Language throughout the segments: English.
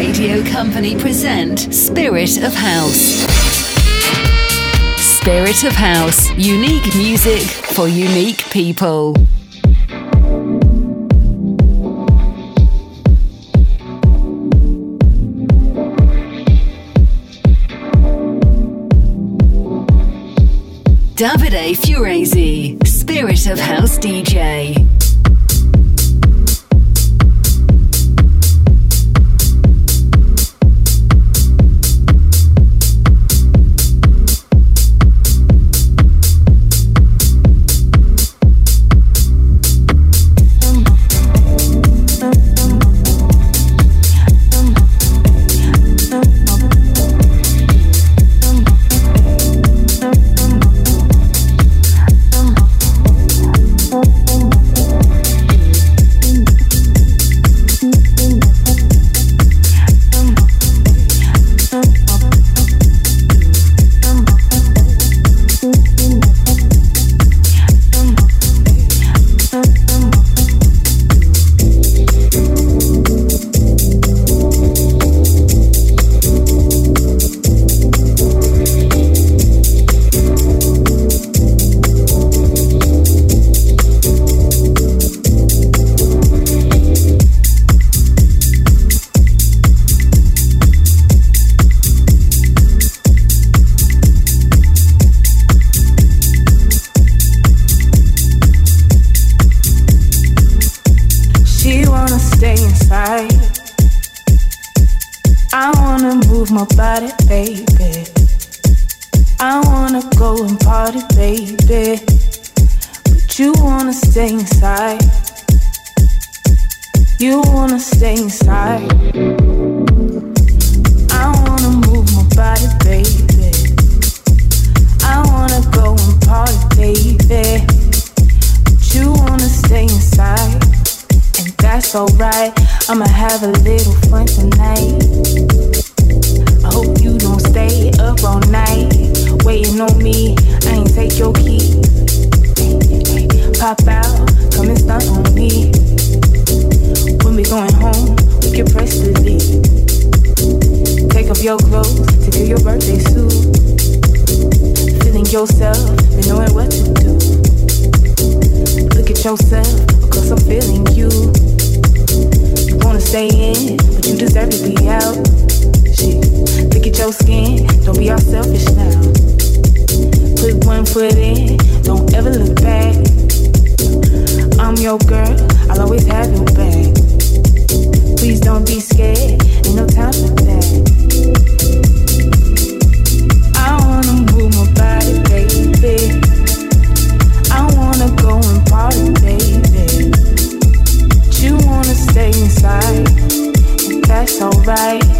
Radio Company present Spirit of House. Spirit of House, unique music for unique people. Davide Furezi, Spirit of House DJ. baby. I wanna go and party, baby. But you wanna stay inside. You wanna stay inside. I wanna move my body, baby. I wanna go and party, baby. But you wanna stay inside. And that's alright. I'ma have a little fun tonight hope you don't stay up all night waiting on me. I ain't take your keys. Pop out, come and stunt on me. When we going home, we can press to lead. Take off your clothes to do your birthday suit. Feeling yourself and knowing what to do. Look at yourself, because I'm feeling you. You wanna stay in, but you deserve to be out shit. Look at your skin, don't be all selfish now. Put one foot in, don't ever look back. I'm your girl, I'll always have your back. Please don't be scared, ain't no time for that. I wanna move my body, baby. I wanna go and party, baby. But you wanna stay inside, and that's alright.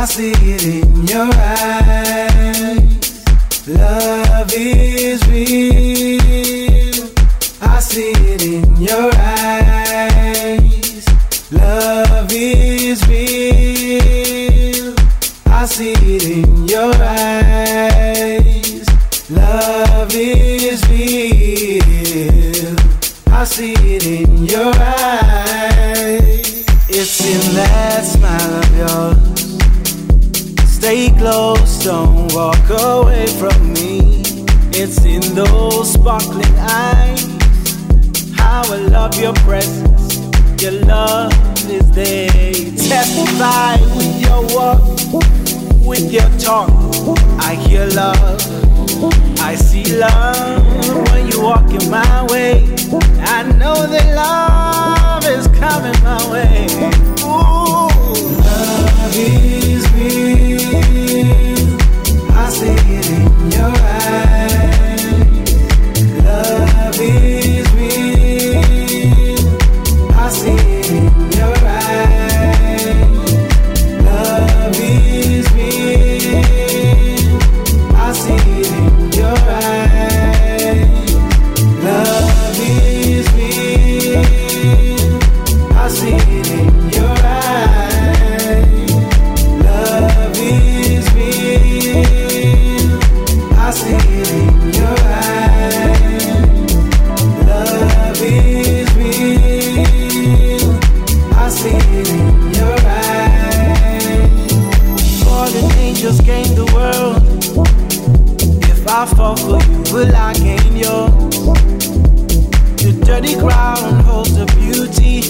I see it in your eyes. Love is real. Sparkling eyes. How I love your presence. Your love is there. Testify with your walk, with your talk. I hear love. I see love when you walk in my way. I know that love is coming my way. Ooh, love is real. I see it in your eyes. Love I fall for you, will I gain yours? The dirty ground holds the beauty.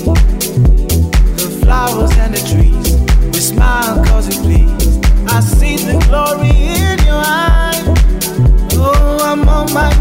The flowers and the trees. We smile cause we please. I see the glory in your eyes. Oh, I'm on my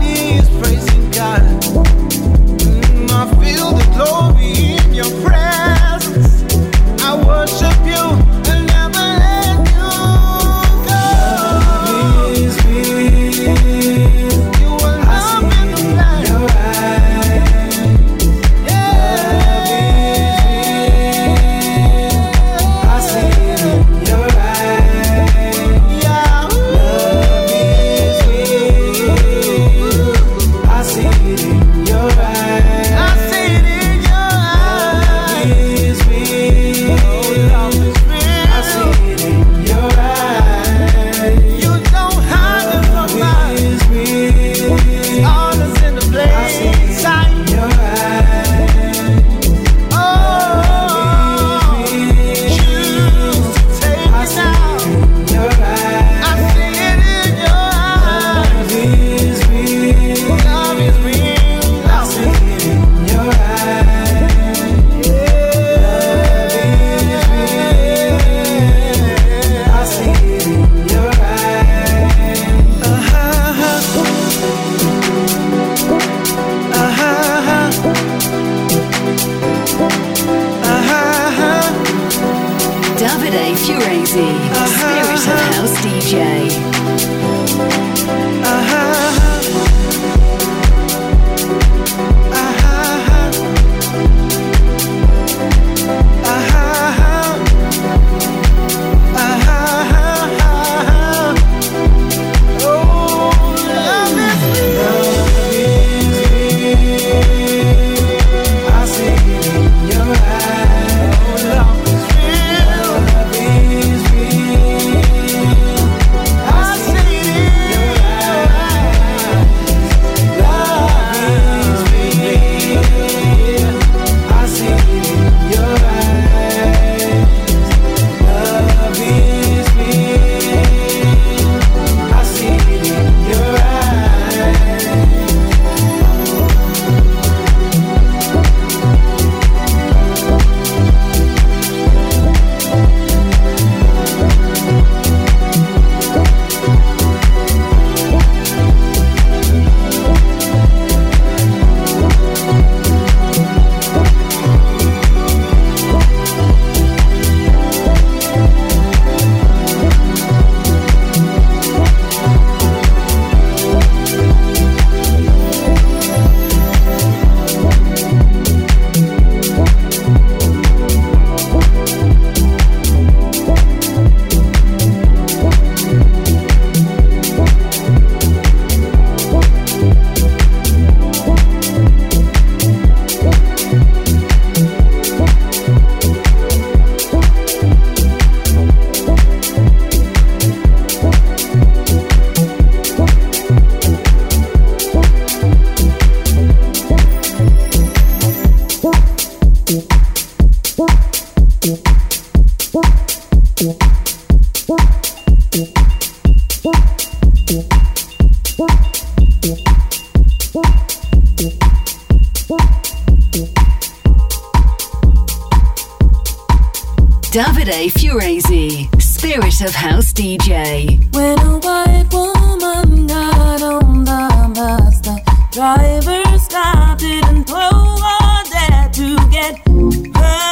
Fede Furezi, Spirit of House DJ. When a white woman got on the bus, the driver stopped it and threw her there to get her.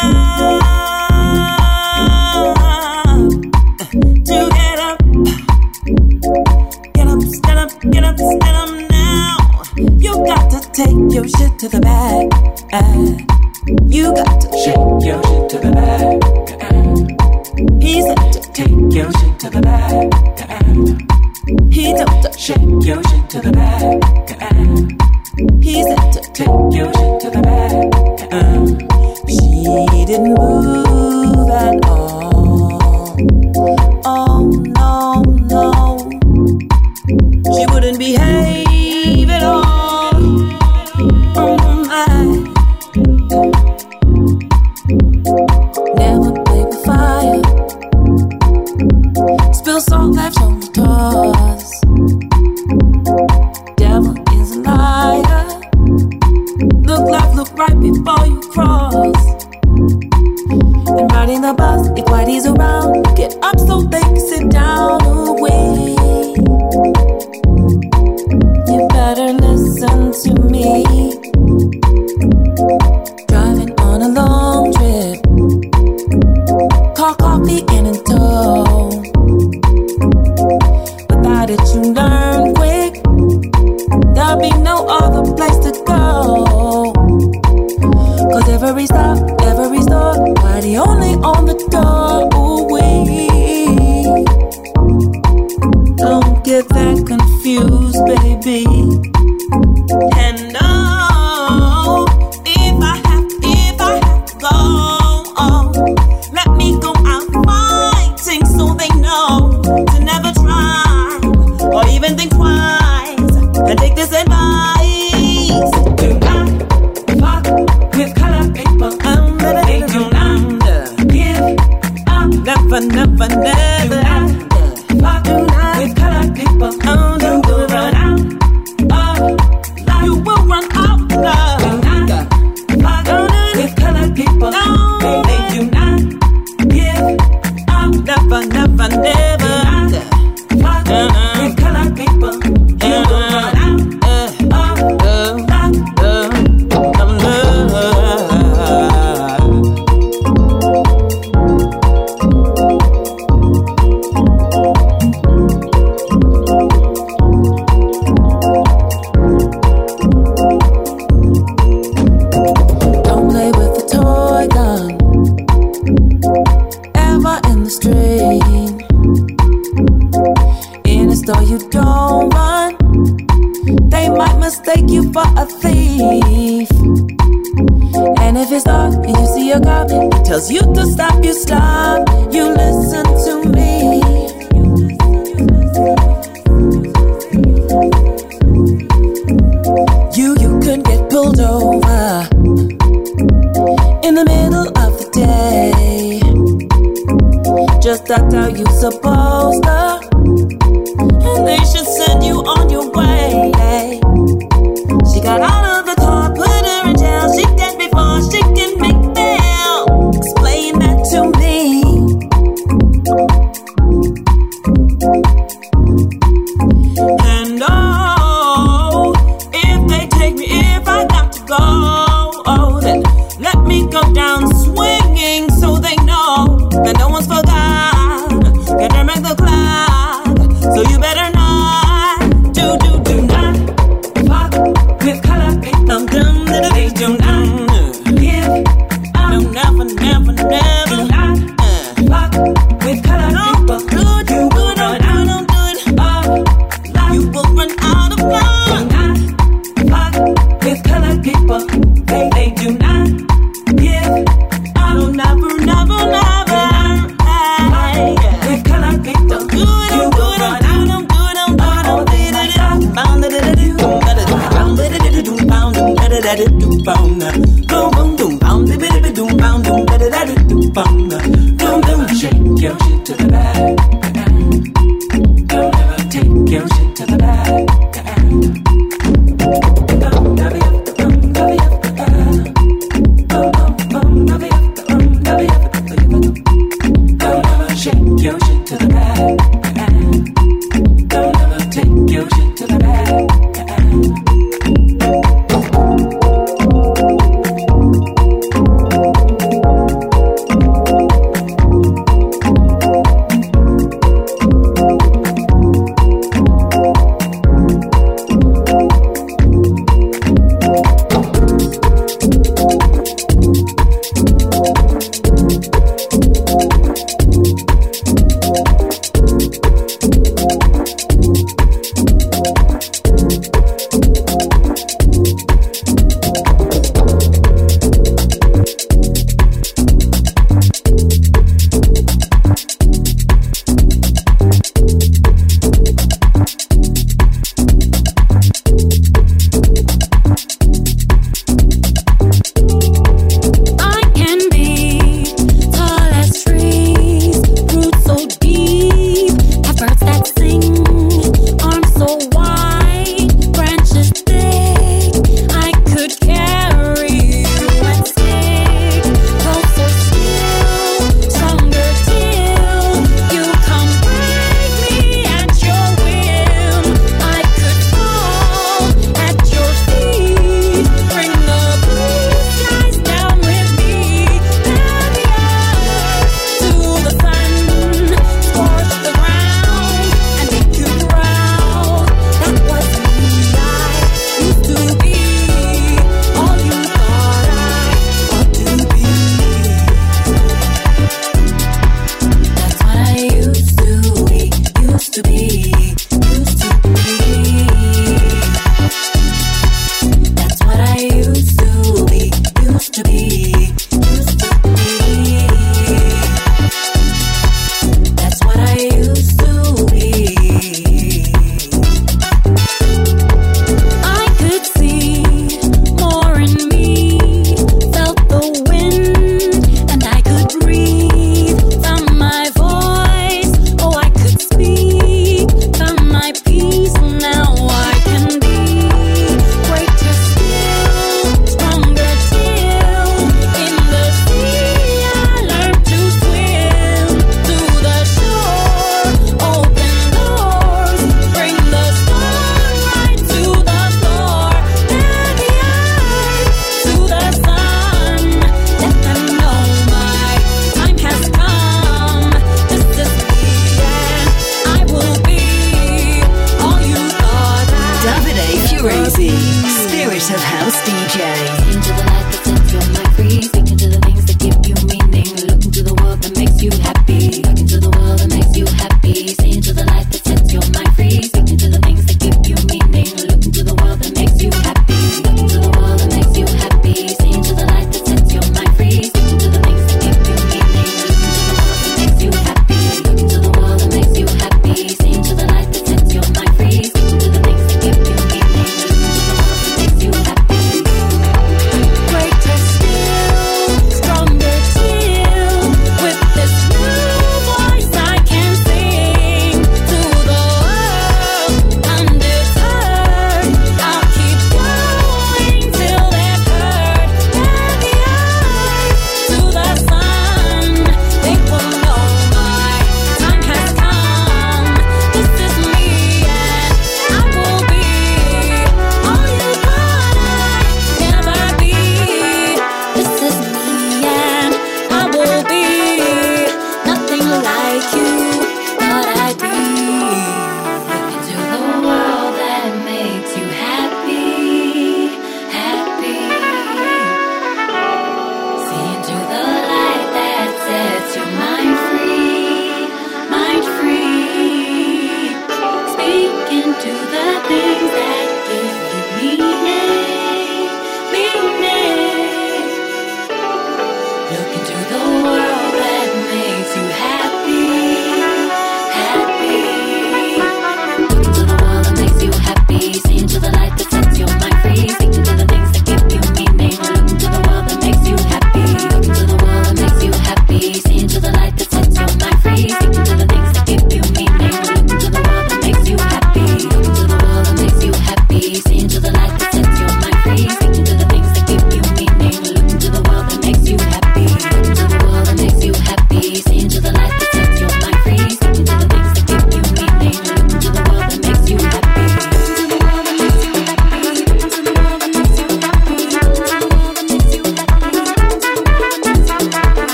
To get up, get up, stand up, get up, stand up now. You got to take your shit to the back. So you supposed not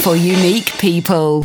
for unique people.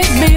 make me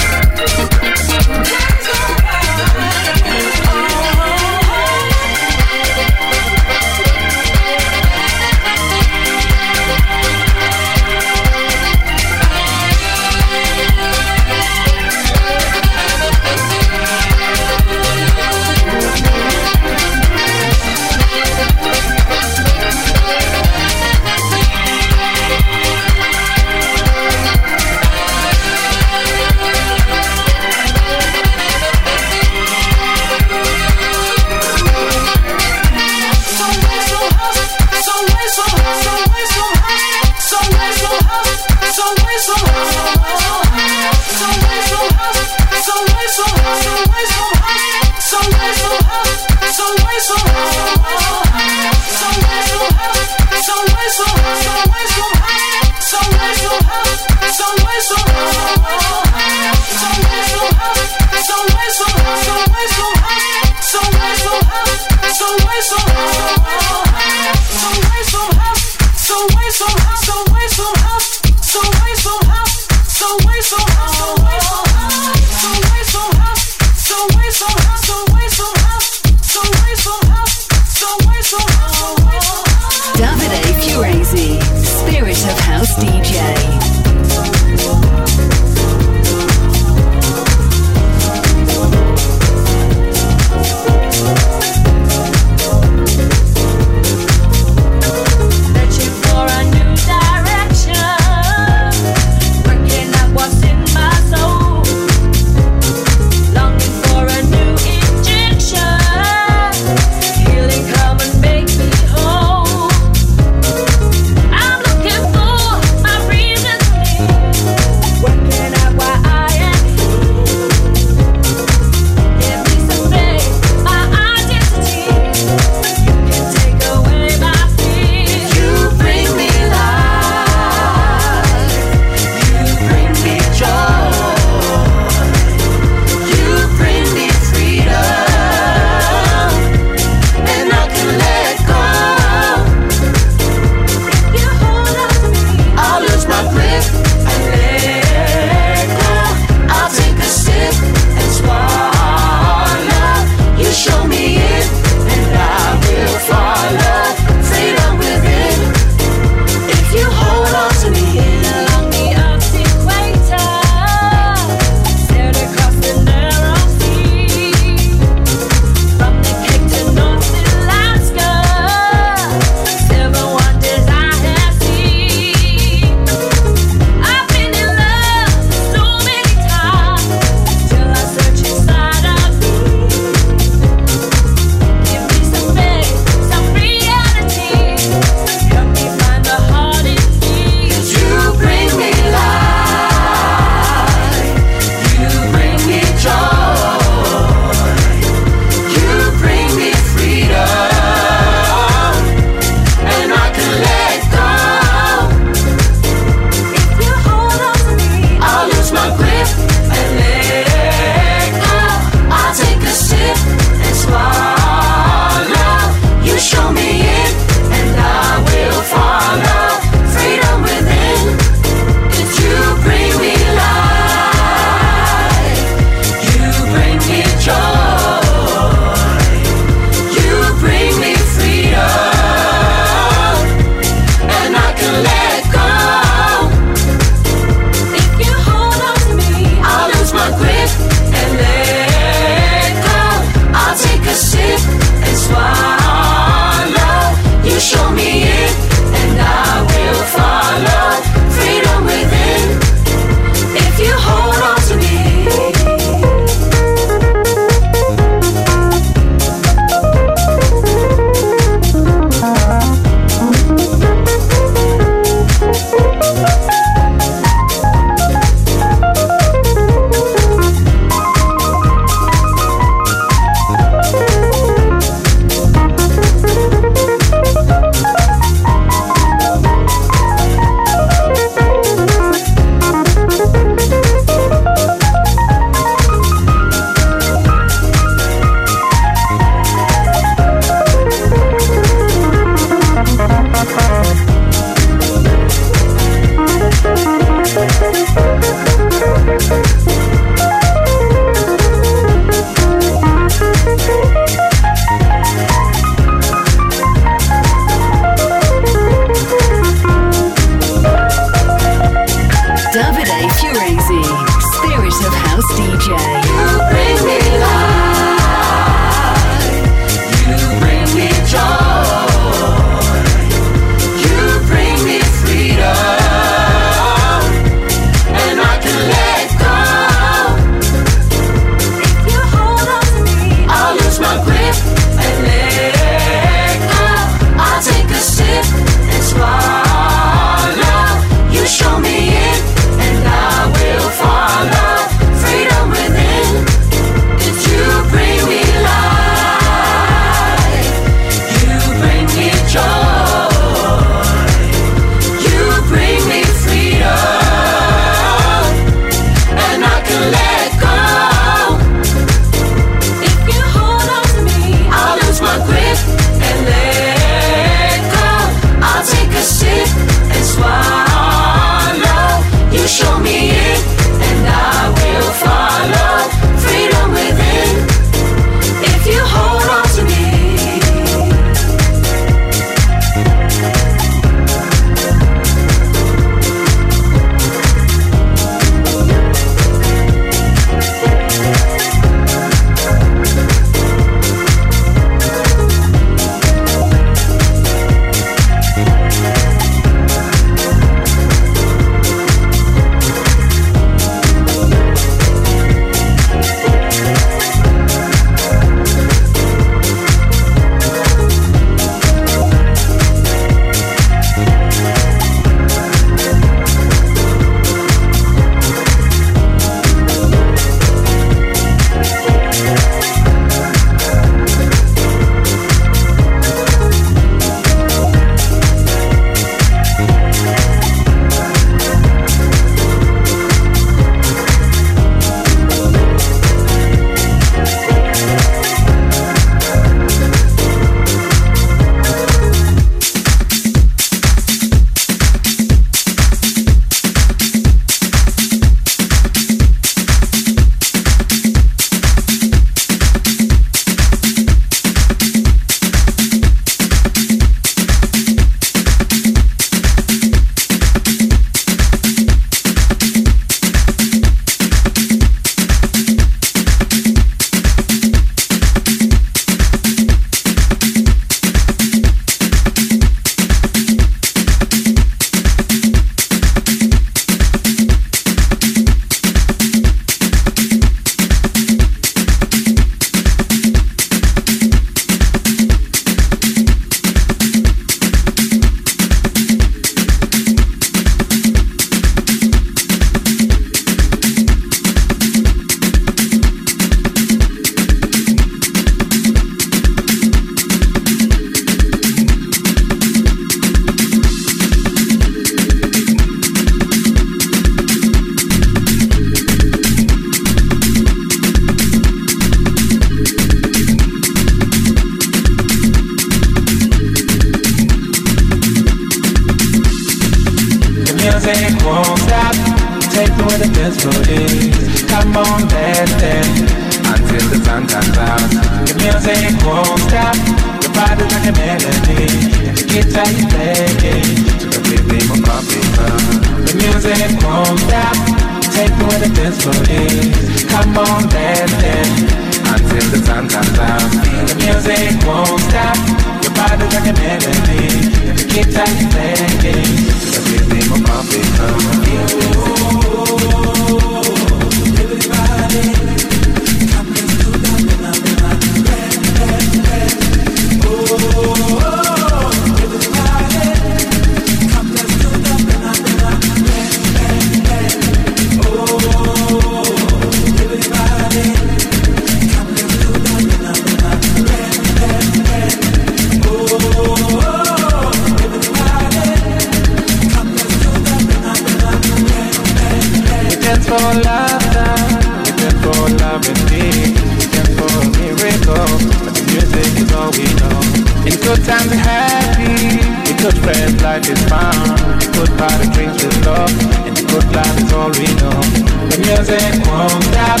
stop.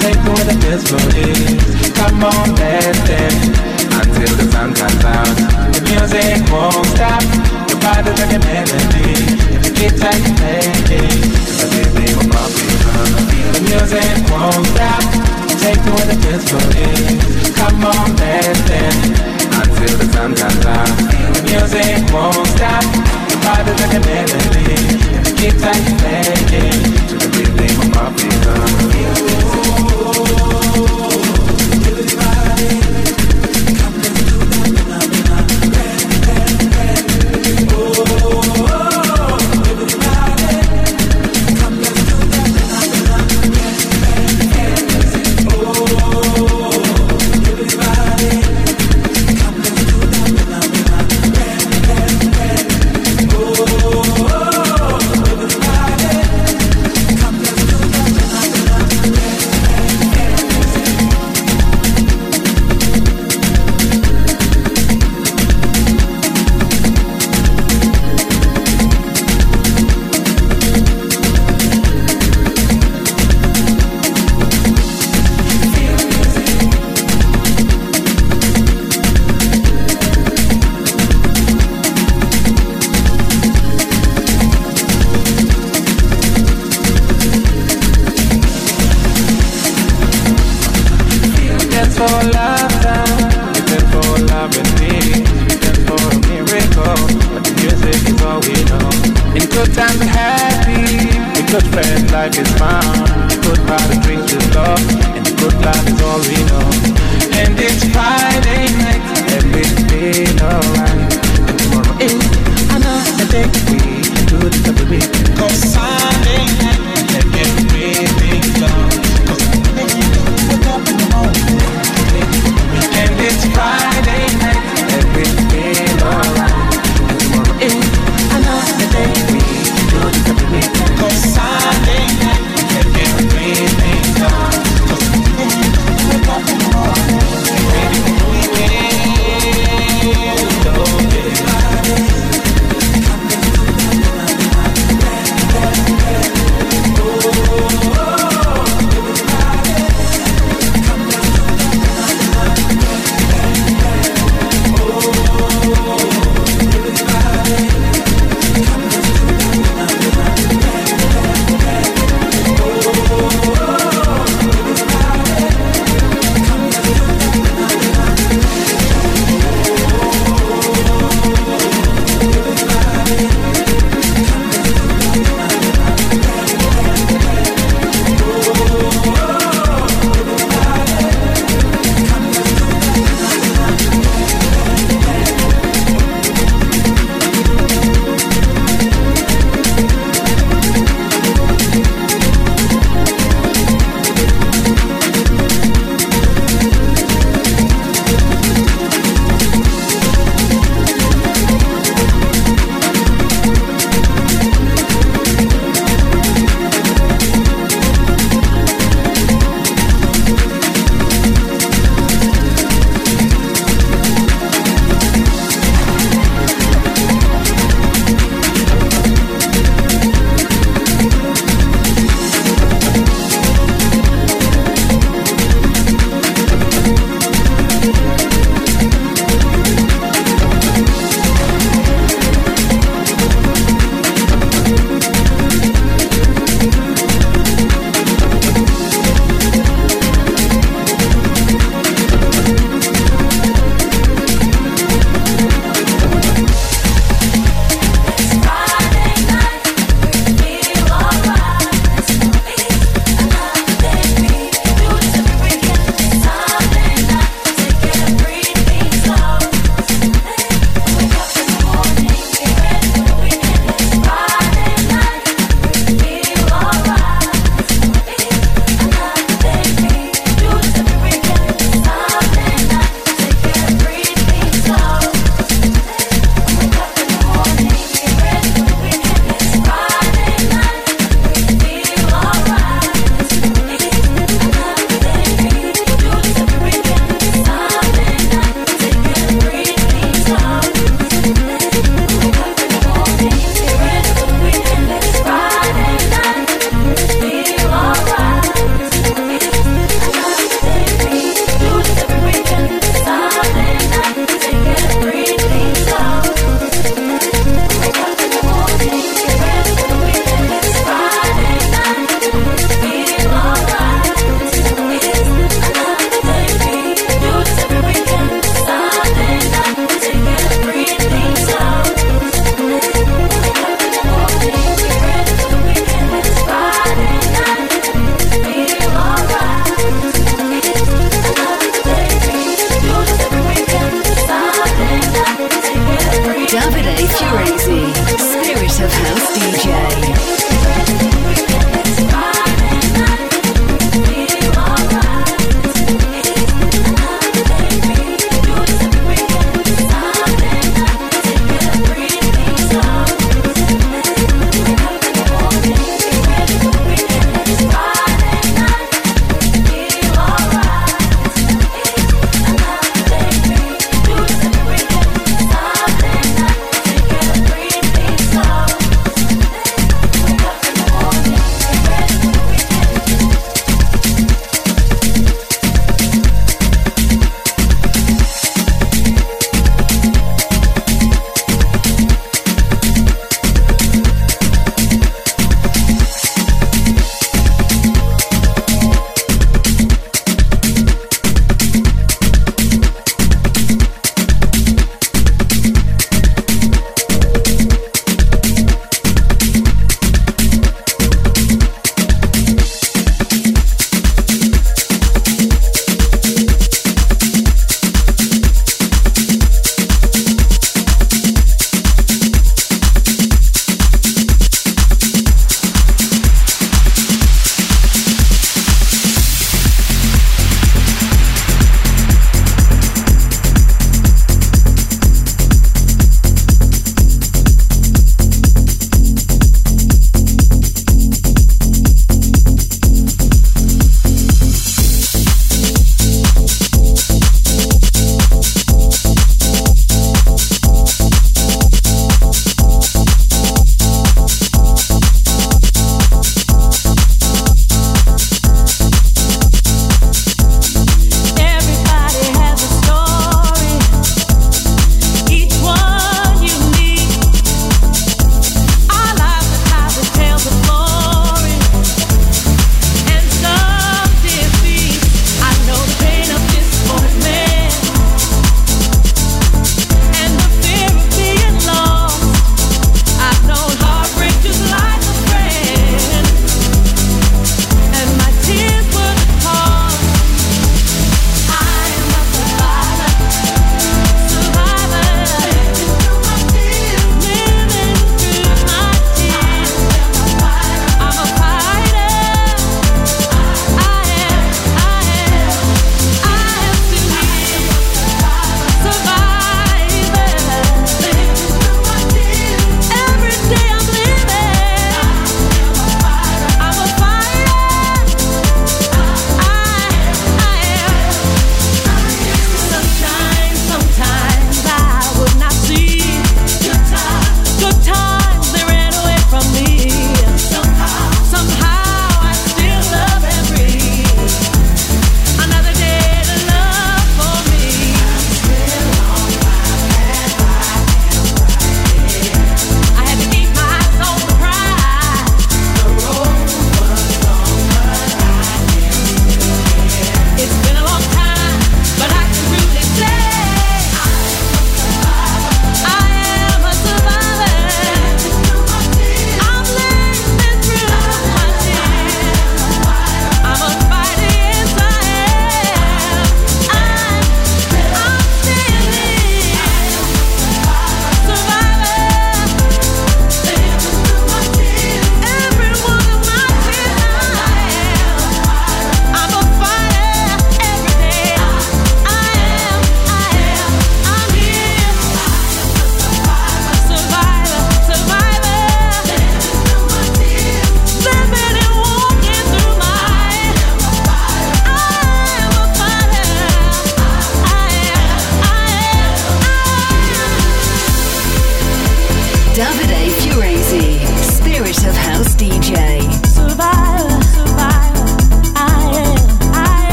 Take where the is. Come on, dance, dance until the sun comes out. The music won't stop. Your body's like a melody. Guitar you play, the rhythm of coffee. The music won't stop. Take where the is. Come on, dance, dance until the sun comes out The music won't stop. Your body's like a melody. Guitar you play to the